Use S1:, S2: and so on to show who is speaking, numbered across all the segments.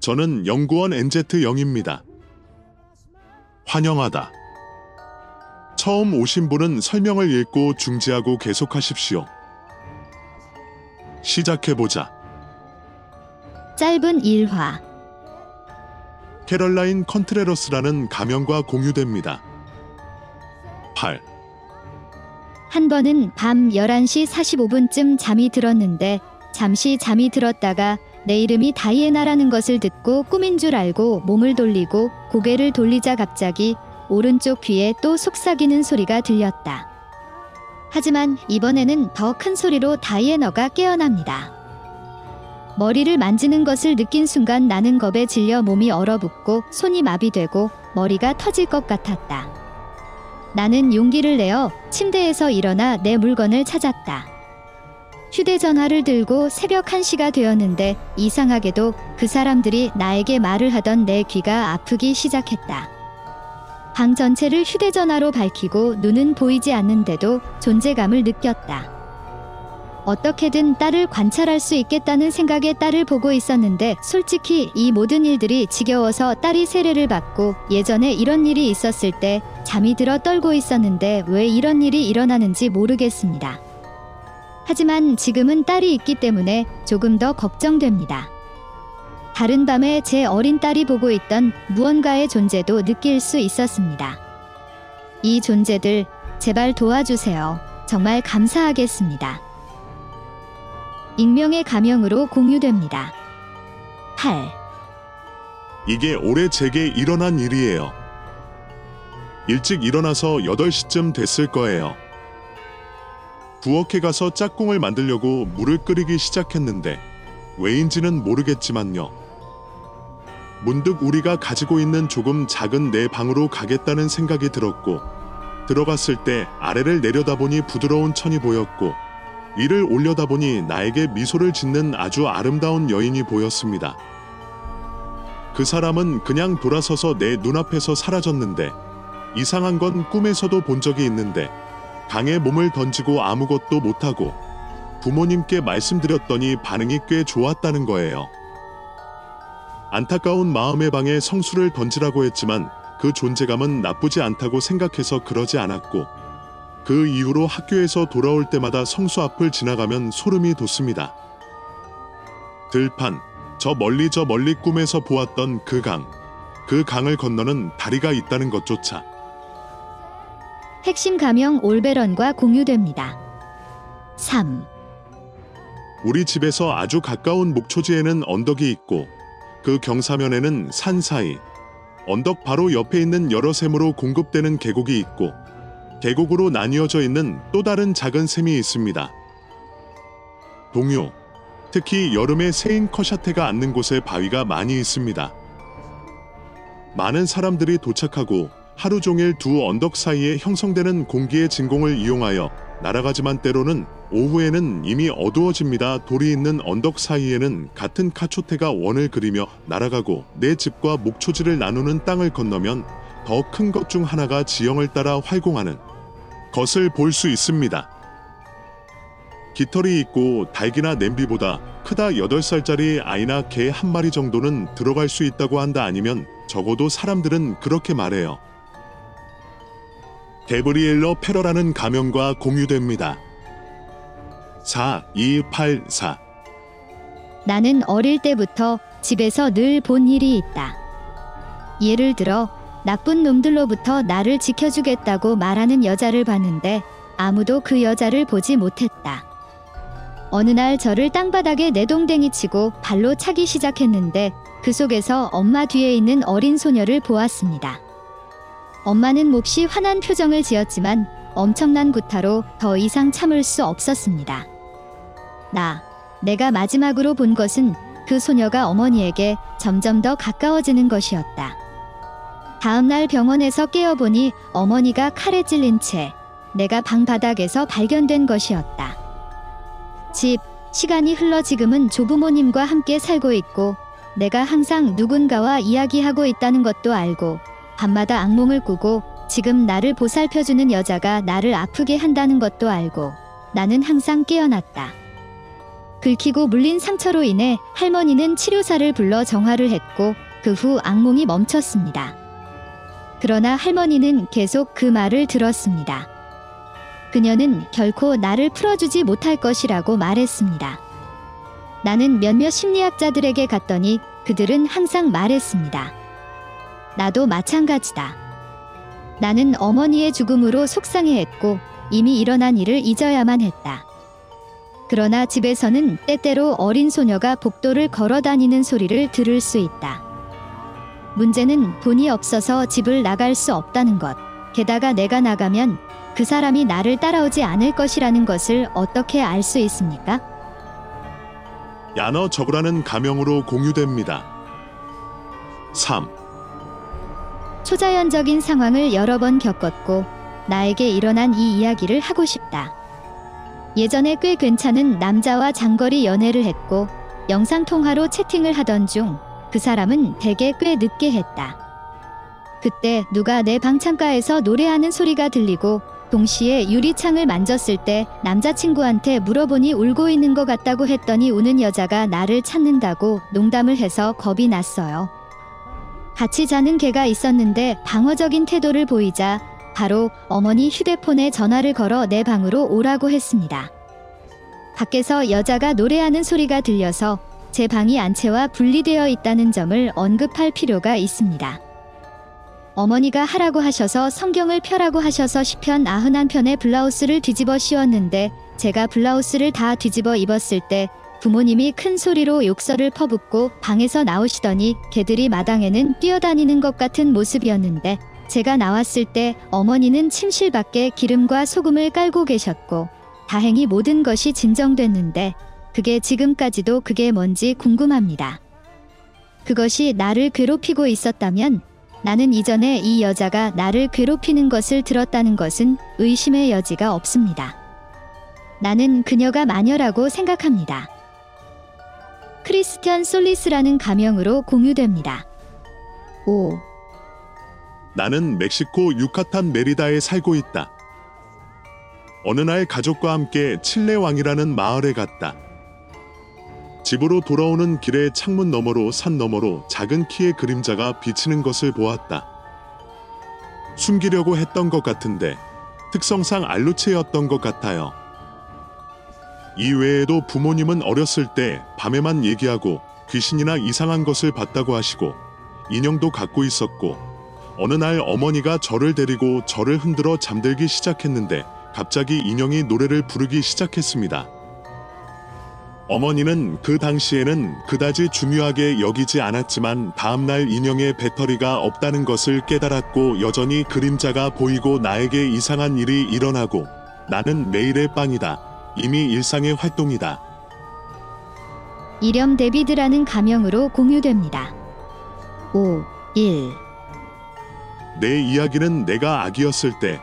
S1: 저는 연구원 NZ0입니다. 환영하다. 처음 오신 분은 설명을 읽고 중지하고 계속하십시오. 시작해보자.
S2: 짧은 일화.
S1: 캐럴라인 컨트레러스라는 가명과 공유됩니다. 8.
S2: 한 번은 밤 11시 45분쯤 잠이 들었는데 잠시 잠이 들었다가 내 이름이 다이애나라는 것을 듣고 꿈인 줄 알고 몸을 돌리고 고개를 돌리자 갑자기 오른쪽 귀에 또 속삭이는 소리가 들렸다. 하지만 이번에는 더 큰 소리로 다이애너가 깨어납니다. 머리를 만지는 것을 느낀 순간 나는 겁에 질려 몸이 얼어붙고 손이 마비되고 머리가 터질 것 같았다. 나는 용기를 내어 침대에서 일어나 내 물건을 찾았다. 휴대전화를 들고 새벽 1시가 되었는데 이상하게도 그 사람들이 나에게 말을 하던 내 귀가 아프기 시작했다. 방 전체를 휴대전화로 밝히고 눈은 보이지 않는데도 존재감을 느꼈다. 어떻게든 딸을 관찰할 수 있겠다는 생각에 딸을 보고 있었는데 솔직히 이 모든 일들이 지겨워서 딸이 세례를 받고 예전에 이런 일이 있었을 때 잠이 들어 떨고 있었는데 왜 이런 일이 일어나는지 모르겠습니다. 하지만 지금은 딸이 있기 때문에 조금 더 걱정됩니다. 다른 밤에 제 어린 딸이 보고 있던 무언가의 존재도 느낄 수 있었습니다. 이 존재들 제발 도와주세요. 정말 감사하겠습니다. 익명의 가명으로 공유됩니다. 8.
S1: 이게 올해 제게 일어난 일이에요. 일찍 일어나서 8시쯤 됐을 거예요. 부엌에 가서 짝꿍을 만들려고 물을 끓이기 시작했는데 왜인지는 모르겠지만요. 문득 우리가 가지고 있는 조금 작은 내 방으로 가겠다는 생각이 들었고 들어갔을 때 아래를 내려다보니 부드러운 천이 보였고 위를 올려다보니 나에게 미소를 짓는 아주 아름다운 여인이 보였습니다. 그 사람은 그냥 돌아서서 내 눈앞에서 사라졌는데 이상한 건 꿈에서도 본 적이 있는데 강에 몸을 던지고 아무것도 못하고 부모님께 말씀드렸더니 반응이 꽤 좋았다는 거예요. 안타까운 마음의 방에 성수를 던지라고 했지만 그 존재감은 나쁘지 않다고 생각해서 그러지 않았고 그 이후로 학교에서 돌아올 때마다 성수 앞을 지나가면 소름이 돋습니다. 들판, 저 멀리 저 멀리 꿈에서 보았던 그 강, 그 강을 건너는 다리가 있다는 것조차
S2: 핵심 가명 올베런과 공유됩니다. 3.
S1: 우리 집에서 아주 가까운 목초지에는 언덕이 있고 그 경사면에는 산 사이, 언덕 바로 옆에 있는 여러 샘으로 공급되는 계곡이 있고 계곡으로 나뉘어져 있는 또 다른 작은 샘이 있습니다. 동요, 특히 여름에 새인 커샤테가 앉는 곳에 바위가 많이 있습니다. 많은 사람들이 도착하고 하루 종일 두 언덕 사이에 형성되는 공기의 진공을 이용하여 날아가지만 때로는 오후에는 이미 어두워집니다. 돌이 있는 언덕 사이에는 같은 카초테가 원을 그리며 날아가고 내 집과 목초지를 나누는 땅을 건너면 더 큰 것 중 하나가 지형을 따라 활공하는 것을 볼 수 있습니다. 깃털이 있고 닭이나 냄비보다 크다 8살짜리 아이나 개 한 마리 정도는 들어갈 수 있다고 한다 아니면 적어도 사람들은 그렇게 말해요. 데브리엘러 페러라는 가명과 공유됩니다. 4284
S2: 나는 어릴 때부터 집에서 늘 본 일이 있다. 예를 들어 나쁜 놈들로부터 나를 지켜주겠다고 말하는 여자를 봤는데 아무도 그 여자를 보지 못했다. 어느 날 저를 땅바닥에 내동댕이 치고 발로 차기 시작했는데 그 속에서 엄마 뒤에 있는 어린 소녀를 보았습니다. 엄마는 몹시 화난 표정을 지었지만 엄청난 구타로 더 이상 참을 수 없었습니다. 나, 내가 마지막으로 본 것은 그 소녀가 어머니에게 점점 더 가까워지는 것이었다. 다음 날 병원에서 깨어보니 어머니가 칼에 찔린 채 내가 방 바닥에서 발견된 것이었다. 집, 시간이 흘러 지금은 조부모님과 함께 살고 있고 내가 항상 누군가와 이야기하고 있다는 것도 알고 밤마다 악몽을 꾸고 지금 나를 보살펴주는 여자가 나를 아프게 한다는 것도 알고 나는 항상 깨어났다. 긁히고 물린 상처로 인해 할머니는 치료사를 불러 정화를 했고 그 후 악몽이 멈췄습니다. 그러나 할머니는 계속 그 말을 들었습니다. 그녀는 결코 나를 풀어주지 못할 것이라고 말했습니다. 나는 몇몇 심리학자들에게 갔더니 그들은 항상 말했습니다. 나도 마찬가지다. 나는 어머니의 죽음으로 속상해했고 이미 일어난 일을 잊어야만 했다. 그러나 집에서는 때때로 어린 소녀가 복도를 걸어 다니는 소리를 들을 수 있다. 문제는 돈이 없어서 집을 나갈 수 없다는 것. 게다가 내가 나가면 그 사람이 나를 따라오지 않을 것이라는 것을 어떻게 알 수 있습니까?
S1: 야너 적으라는 가명으로 공유됩니다. 3.
S2: 초자연적인 상황을 여러 번 겪었고 나에게 일어난 이 이야기를 하고 싶다. 예전에 꽤 괜찮은 남자와 장거리 연애를 했고 영상통화로 채팅을 하던 중 그 사람은 대개 꽤 늦게 했다. 그때 누가 내 방창가에서 노래하는 소리가 들리고 동시에 유리창을 만졌을 때 남자친구한테 물어보니 울고 있는 것 같다고 했더니 우는 여자가 나를 찾는다고 농담을 해서 겁이 났어요. 같이 자는 개가 있었는데 방어적인 태도를 보이자 바로 어머니 휴대폰에 전화를 걸어 내 방으로 오라고 했습니다. 밖에서 여자가 노래하는 소리가 들려서 제 방이 안채와 분리되어 있다는 점을 언급할 필요가 있습니다. 어머니가 하라고 하셔서 성경을 펴라고 하셔서 시편 91편의 블라우스를 뒤집어 씌웠는데 제가 블라우스를 다 뒤집어 입었을 때 부모님이 큰 소리로 욕설을 퍼붓고 방에서 나오시더니 개들이 마당에는 뛰어다니는 것 같은 모습이었는데 제가 나왔을 때 어머니는 침실 밖에 기름과 소금을 깔고 계셨고 다행히 모든 것이 진정됐는데 그게 지금까지도 그게 뭔지 궁금합니다. 그것이 나를 괴롭히고 있었다면 나는 이전에 이 여자가 나를 괴롭히는 것을 들었다는 것은 의심의 여지가 없습니다. 나는 그녀가 마녀라고 생각합니다. 크리스티안 솔리스라는 가명으로 공유됩니다. 5.
S1: 나는 멕시코 유카탄 메리다에 살고 있다. 어느 날 가족과 함께 칠레 왕이라는 마을에 갔다. 집으로 돌아오는 길에 창문 너머로 산 너머로 작은 키의 그림자가 비치는 것을 보았다. 숨기려고 했던 것 같은데 특성상 알루체였던 것 같아요. 이 외에도 부모님은 어렸을 때 밤에만 얘기하고 귀신이나 이상한 것을 봤다고 하시고 인형도 갖고 있었고 어느 날 어머니가 저를 데리고 저를 흔들어 잠들기 시작했는데 갑자기 인형이 노래를 부르기 시작했습니다. 어머니는 그 당시에는 그다지 중요하게 여기지 않았지만 다음날 인형의 배터리가 없다는 것을 깨달았고 여전히 그림자가 보이고 나에게 이상한 일이 일어나고 나는 매일의 빵이다. 이미 일상의 활동이다.
S2: 이렴 데비드라는 가명으로 공유됩니다. 5. 1.
S1: 내 이야기는 내가 아기였을 때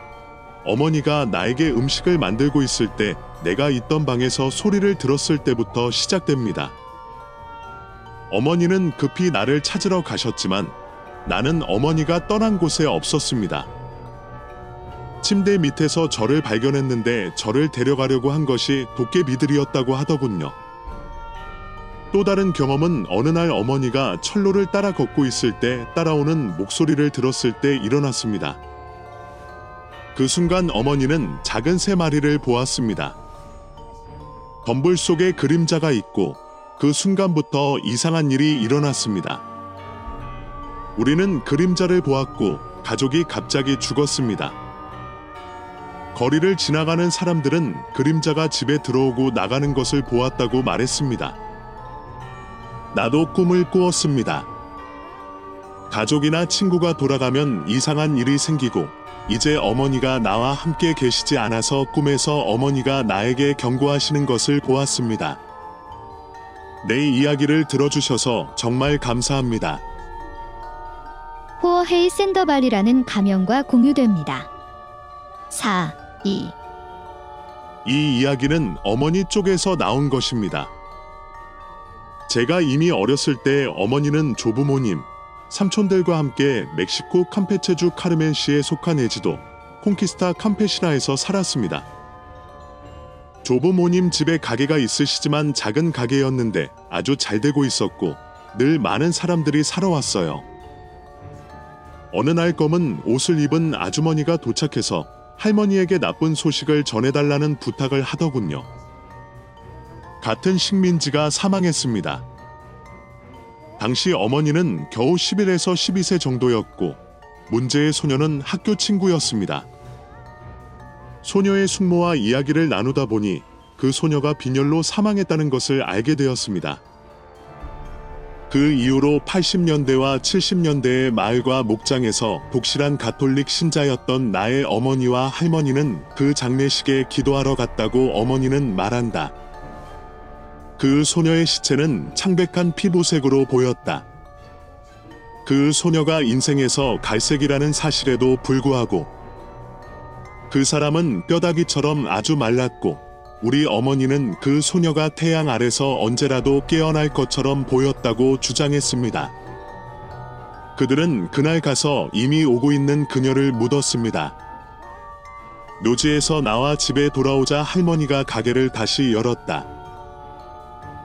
S1: 어머니가 나에게 음식을 만들고 있을 때 내가 있던 방에서 소리를 들었을 때부터 시작됩니다. 어머니는 급히 나를 찾으러 가셨지만 나는 어머니가 떠난 곳에 없었습니다. 침대 밑에서 저를 발견했는데 저를 데려가려고 한 것이 도깨비들이었다고 하더군요. 또 다른 경험은 어느 날 어머니가 철로를 따라 걷고 있을 때 따라오는 목소리를 들었을 때 일어났습니다. 그 순간 어머니는 작은 새 마리를 보았습니다. 덤불 속에 그림자가 있고 그 순간부터 이상한 일이 일어났습니다. 우리는 그림자를 보았고 가족이 갑자기 죽었습니다. 거리를 지나가는 사람들은 그림자가 집에 들어오고 나가는 것을 보았다고 말했습니다. 나도 꿈을 꾸었습니다. 가족이나 친구가 돌아가면 이상한 일이 생기고 이제 어머니가 나와 함께 계시지 않아서 꿈에서 어머니가 나에게 경고하시는 것을 보았습니다. 내 이야기를 들어주셔서 정말 감사합니다.
S2: 호어헤이 샌더발이라는 가명과 공유됩니다. 4. 2.
S1: 이 이야기는 어머니 쪽에서 나온 것입니다. 제가 이미 어렸을 때 어머니는 조부모님, 삼촌들과 함께 멕시코 campeche주 카르멘시에 속한 에지도 콩키스타 캠페시나에서 살았습니다. 조부모님 집에 가게가 있으시지만 작은 가게였는데 아주 잘 되고 있었고 늘 많은 사람들이 사러 왔어요. 어느 날 검은 옷을 입은 아주머니가 도착해서 할머니에게 나쁜 소식을 전해달라는 부탁을 하더군요. 같은 식민지가 사망했습니다. 당시 어머니는 겨우 11에서 12세 정도였고 문제의 소녀는 학교 친구였습니다. 소녀의 숙모와 이야기를 나누다 보니 그 소녀가 빈혈로 사망했다는 것을 알게 되었습니다. 그 이후로 80년대와 70년대의 마을과 목장에서 독실한 가톨릭 신자였던 나의 어머니와 할머니는 그 장례식에 기도하러 갔다고 어머니는 말한다. 그 소녀의 시체는 창백한 피부색으로 보였다. 그 소녀가 인생에서 갈색이라는 사실에도 불구하고 그 사람은 뼈다귀처럼 아주 말랐고 우리 어머니는 그 소녀가 태양 아래서 언제라도 깨어날 것처럼 보였다고 주장했습니다. 그들은 그날 가서 이미 오고 있는 그녀를 묻었습니다. 묘지에서 나와 집에 돌아오자 할머니가 가게를 다시 열었다.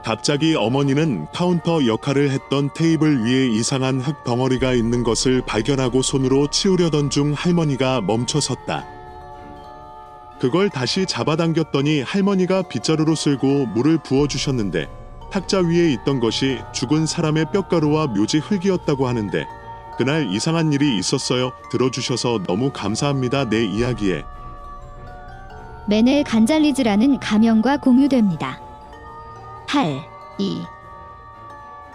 S1: 갑자기 어머니는 카운터 역할을 했던 테이블 위에 이상한 흙 덩어리가 있는 것을 발견하고 손으로 치우려던 중 할머니가 멈춰섰다. 그걸 다시 잡아당겼더니 할머니가 빗자루로 쓸고 물을 부어주셨는데 탁자 위에 있던 것이 죽은 사람의 뼈가루와 묘지 흙이었다고 하는데 그날 이상한 일이 있었어요. 들어주셔서 너무 감사합니다. 내 이야기에.
S2: 메넬 간잘리즈라는 가명과 공유됩니다. 8. 2.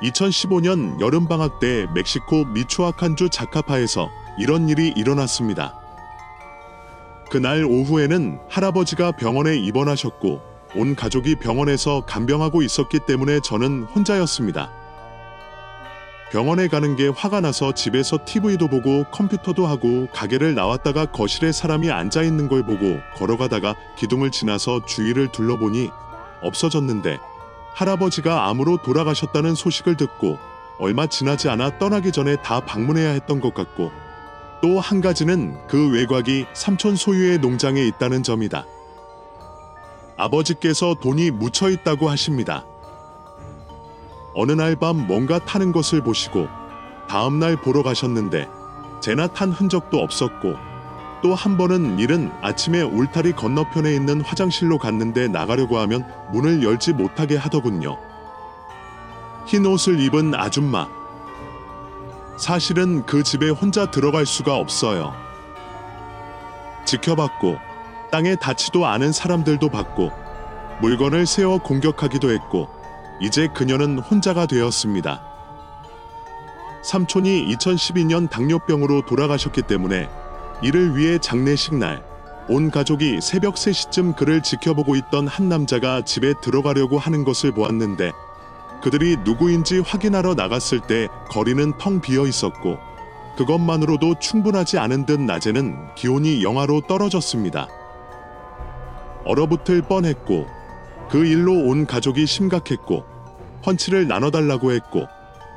S1: 2015년 여름방학 때 멕시코 미초아칸주 자카파에서 이런 일이 일어났습니다. 그날 오후에는 할아버지가 병원에 입원하셨고 온 가족이 병원에서 간병하고 있었기 때문에 저는 혼자였습니다. 병원에 가는 게 화가 나서 집에서 TV도 보고 컴퓨터도 하고 가게를 나왔다가 거실에 사람이 앉아 있는 걸 보고 걸어가다가 기둥을 지나서 주위를 둘러보니 없어졌는데 할아버지가 암으로 돌아가셨다는 소식을 듣고 얼마 지나지 않아 떠나기 전에 다 방문해야 했던 것 같고 또 한 가지는 그 외곽이 삼촌 소유의 농장에 있다는 점이다. 아버지께서 돈이 묻혀 있다고 하십니다. 어느 날 밤 뭔가 타는 것을 보시고 다음 날 보러 가셨는데 제나 탄 흔적도 없었고 또 한 번은 일은 아침에 울타리 건너편에 있는 화장실로 갔는데 나가려고 하면 문을 열지 못하게 하더군요. 흰 옷을 입은 아줌마. 사실은 그 집에 혼자 들어갈 수가 없어요. 지켜봤고, 땅에 닿지도 않은 사람들도 봤고, 물건을 세워 공격하기도 했고, 이제 그녀는 혼자가 되었습니다. 삼촌이 2012년 당뇨병으로 돌아가셨기 때문에 이를 위해 장례식 날, 온 가족이 새벽 3시쯤 그를 지켜보고 있던 한 남자가 집에 들어가려고 하는 것을 보았는데 그들이 누구인지 확인하러 나갔을 때 거리는 텅 비어 있었고 그것만으로도 충분하지 않은 듯 낮에는 기온이 영하로 떨어졌습니다. 얼어붙을 뻔했고 그 일로 온 가족이 심각했고 펀치를 나눠달라고 했고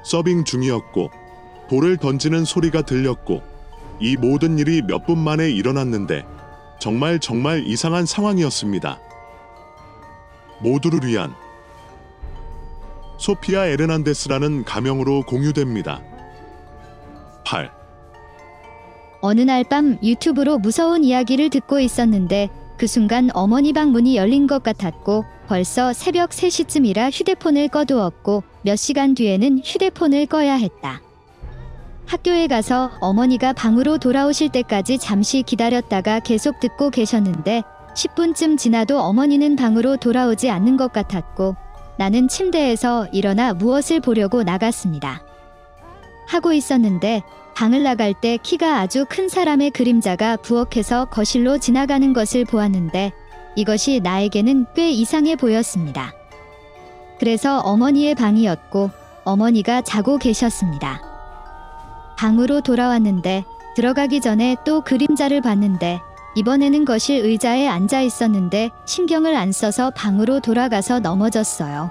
S1: 서빙 중이었고 돌을 던지는 소리가 들렸고 이 모든 일이 몇 분 만에 일어났는데 정말 정말 이상한 상황이었습니다. 모두를 위한 소피아 에르난데스라는 가명으로 공유됩니다. 8.
S2: 어느 날 밤 유튜브로 무서운 이야기를 듣고 있었는데 그 순간 어머니 방 문이 열린 것 같았고 벌써 새벽 3시쯤이라 휴대폰을 꺼두었고 몇 시간 뒤에는 휴대폰을 꺼야 했다. 학교에 가서 어머니가 방으로 돌아오실 때까지 잠시 기다렸다가 계속 듣고 계셨는데 10분쯤 지나도 어머니는 방으로 돌아오지 않는 것 같았고 나는 침대에서 일어나 무엇을 보려고 나갔습니다. 하고 있었는데 방을 나갈 때 키가 아주 큰 사람의 그림자가 부엌에서 거실로 지나가는 것을 보았는데 이것이 나에게는 꽤 이상해 보였습니다. 그래서 어머니의 방이었고 어머니가 자고 계셨습니다. 방으로 돌아왔는데 들어가기 전에 또 그림자를 봤는데 이번에는 거실 의자에 앉아 있었는데 신경을 안 써서 방으로 돌아가서 넘어졌어요.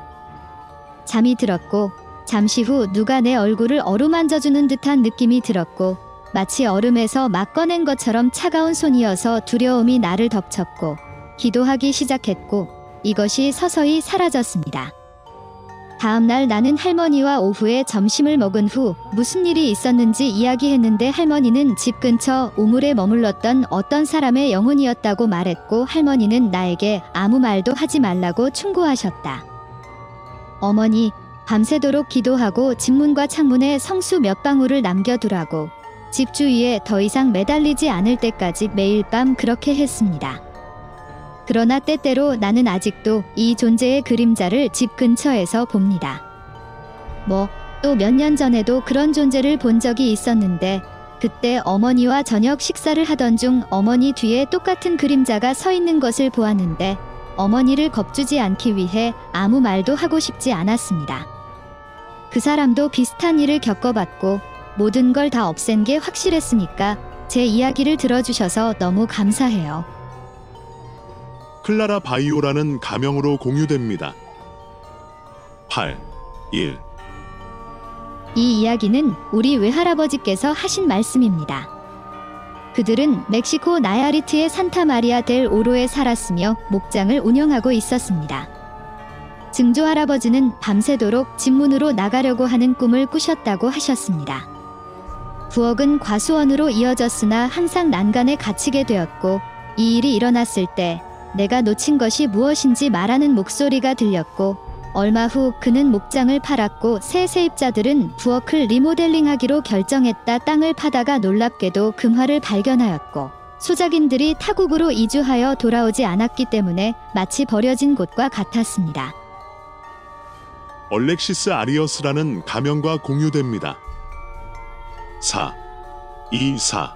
S2: 잠이 들었고 잠시 후 누가 내 얼굴을 어루만져주는 듯한 느낌이 들었고 마치 얼음에서 막 꺼낸 것처럼 차가운 손이어서 두려움이 나를 덮쳤고 기도하기 시작했고 이것이 서서히 사라졌습니다. 다음 날 나는 할머니와 오후에 점심을 먹은 후 무슨 일이 있었는지 이야기했는데 할머니는 집 근처 우물에 머물렀던 어떤 사람의 영혼이었다고 말했고 할머니는 나에게 아무 말도 하지 말라고 충고하셨다. 어머니, 밤새도록 기도하고 집 문과 창문에 성수 몇 방울을 남겨두라고 집 주위에 더 이상 매달리지 않을 때까지 매일 밤 그렇게 했습니다. 그러나 때때로 나는 아직도 이 존재의 그림자를 집 근처에서 봅니다. 뭐, 또 몇 년 전에도 그런 존재를 본 적이 있었는데, 그때 어머니와 저녁 식사를 하던 중 어머니 뒤에 똑같은 그림자가 서 있는 것을 보았는데, 어머니를 겁주지 않기 위해 아무 말도 하고 싶지 않았습니다. 그 사람도 비슷한 일을 겪어봤고, 모든 걸 다 없앤 게 확실했으니까, 제 이야기를 들어주셔서 너무 감사해요.
S1: 클라라 바이오라는 가명으로 공유됩니다. 8. 1.
S2: 이 이야기는 우리 외할아버지께서 하신 말씀입니다. 그들은 멕시코 나야리트의 산타 마리아 델 오로에 살았으며 목장을 운영하고 있었습니다. 증조 할아버지는 밤새도록 집문으로 나가려고 하는 꿈을 꾸셨다고 하셨습니다. 부엌은 과수원으로 이어졌으나 항상 난간에 갇히게 되었고 이 일이 일어났을 때 내가 놓친 것이 무엇인지 말하는 목소리가 들렸고 얼마 후 그는 목장을 팔았고 새 세입자들은 부엌을 리모델링하기로 결정했다 땅을 파다가 놀랍게도 금화를 발견하였고 소작인들이 타국으로 이주하여 돌아오지 않았기 때문에 마치 버려진 곳과 같았습니다.
S1: 얼렉시스 아리어스라는 가명과 공유됩니다. 4. 2. 4.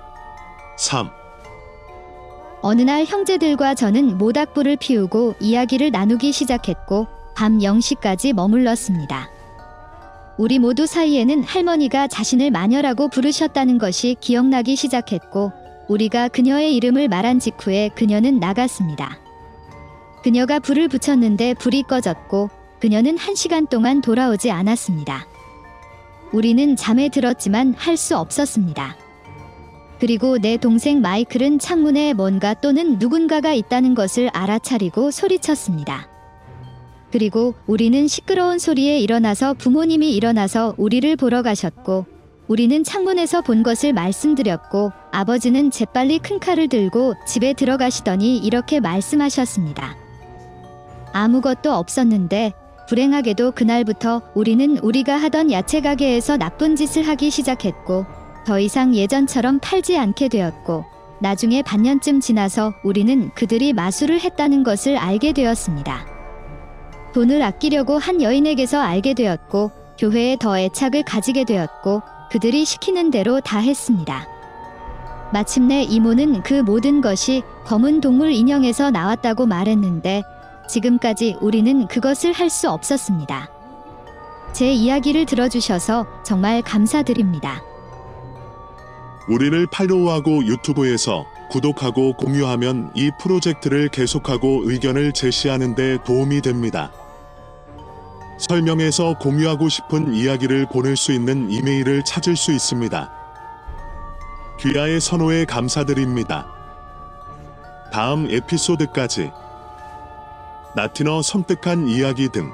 S1: 3.
S2: 어느 날 형제들과 저는 모닥불을 피우고 이야기를 나누기 시작했고 밤 0시까지 머물렀습니다. 우리 모두 사이에는 할머니가 자신을 마녀라고 부르셨다는 것이 기억나기 시작했고 우리가 그녀의 이름을 말한 직후에 그녀는 나갔습니다. 그녀가 불을 붙였는데 불이 꺼졌고 그녀는 한 시간 동안 돌아오지 않았습니다. 우리는 잠에 들었지만 할 수 없었습니다. 그리고 내 동생 마이클은 창문에 뭔가 또는 누군가가 있다는 것을 알아차리고 소리쳤습니다. 그리고 우리는 시끄러운 소리에 일어나서 부모님이 일어나서 우리를 보러 가셨고 우리는 창문에서 본 것을 말씀드렸고 아버지는 재빨리 큰 칼을 들고 집에 들어가시더니 이렇게 말씀하셨습니다. 아무것도 없었는데 불행하게도 그날부터 우리는 우리가 하던 야채 가게에서 나쁜 짓을 하기 시작했고 더 이상 예전처럼 팔지 않게 되었고 나중에 반년쯤 지나서 우리는 그들이 마술을 했다는 것을 알게 되었습니다. 돈을 아끼려고 한 여인에게서 알게 되었고 교회에 더 애착을 가지게 되었고 그들이 시키는 대로 다 했습니다. 마침내 이모는 그 모든 것이 검은 동물 인형에서 나왔다고 말했는데 지금까지 우리는 그것을 할 수 없었습니다. 제 이야기를 들어주셔서 정말 감사드립니다.
S1: 우리를 팔로우하고 유튜브에서 구독하고 공유하면 이 프로젝트를 계속하고 의견을 제시하는 데 도움이 됩니다. 설명에서 공유하고 싶은 이야기를 보낼 수 있는 이메일을 찾을 수 있습니다. 귀하의 선호에 감사드립니다. 다음 에피소드까지 나티너 섬뜩한 이야기 등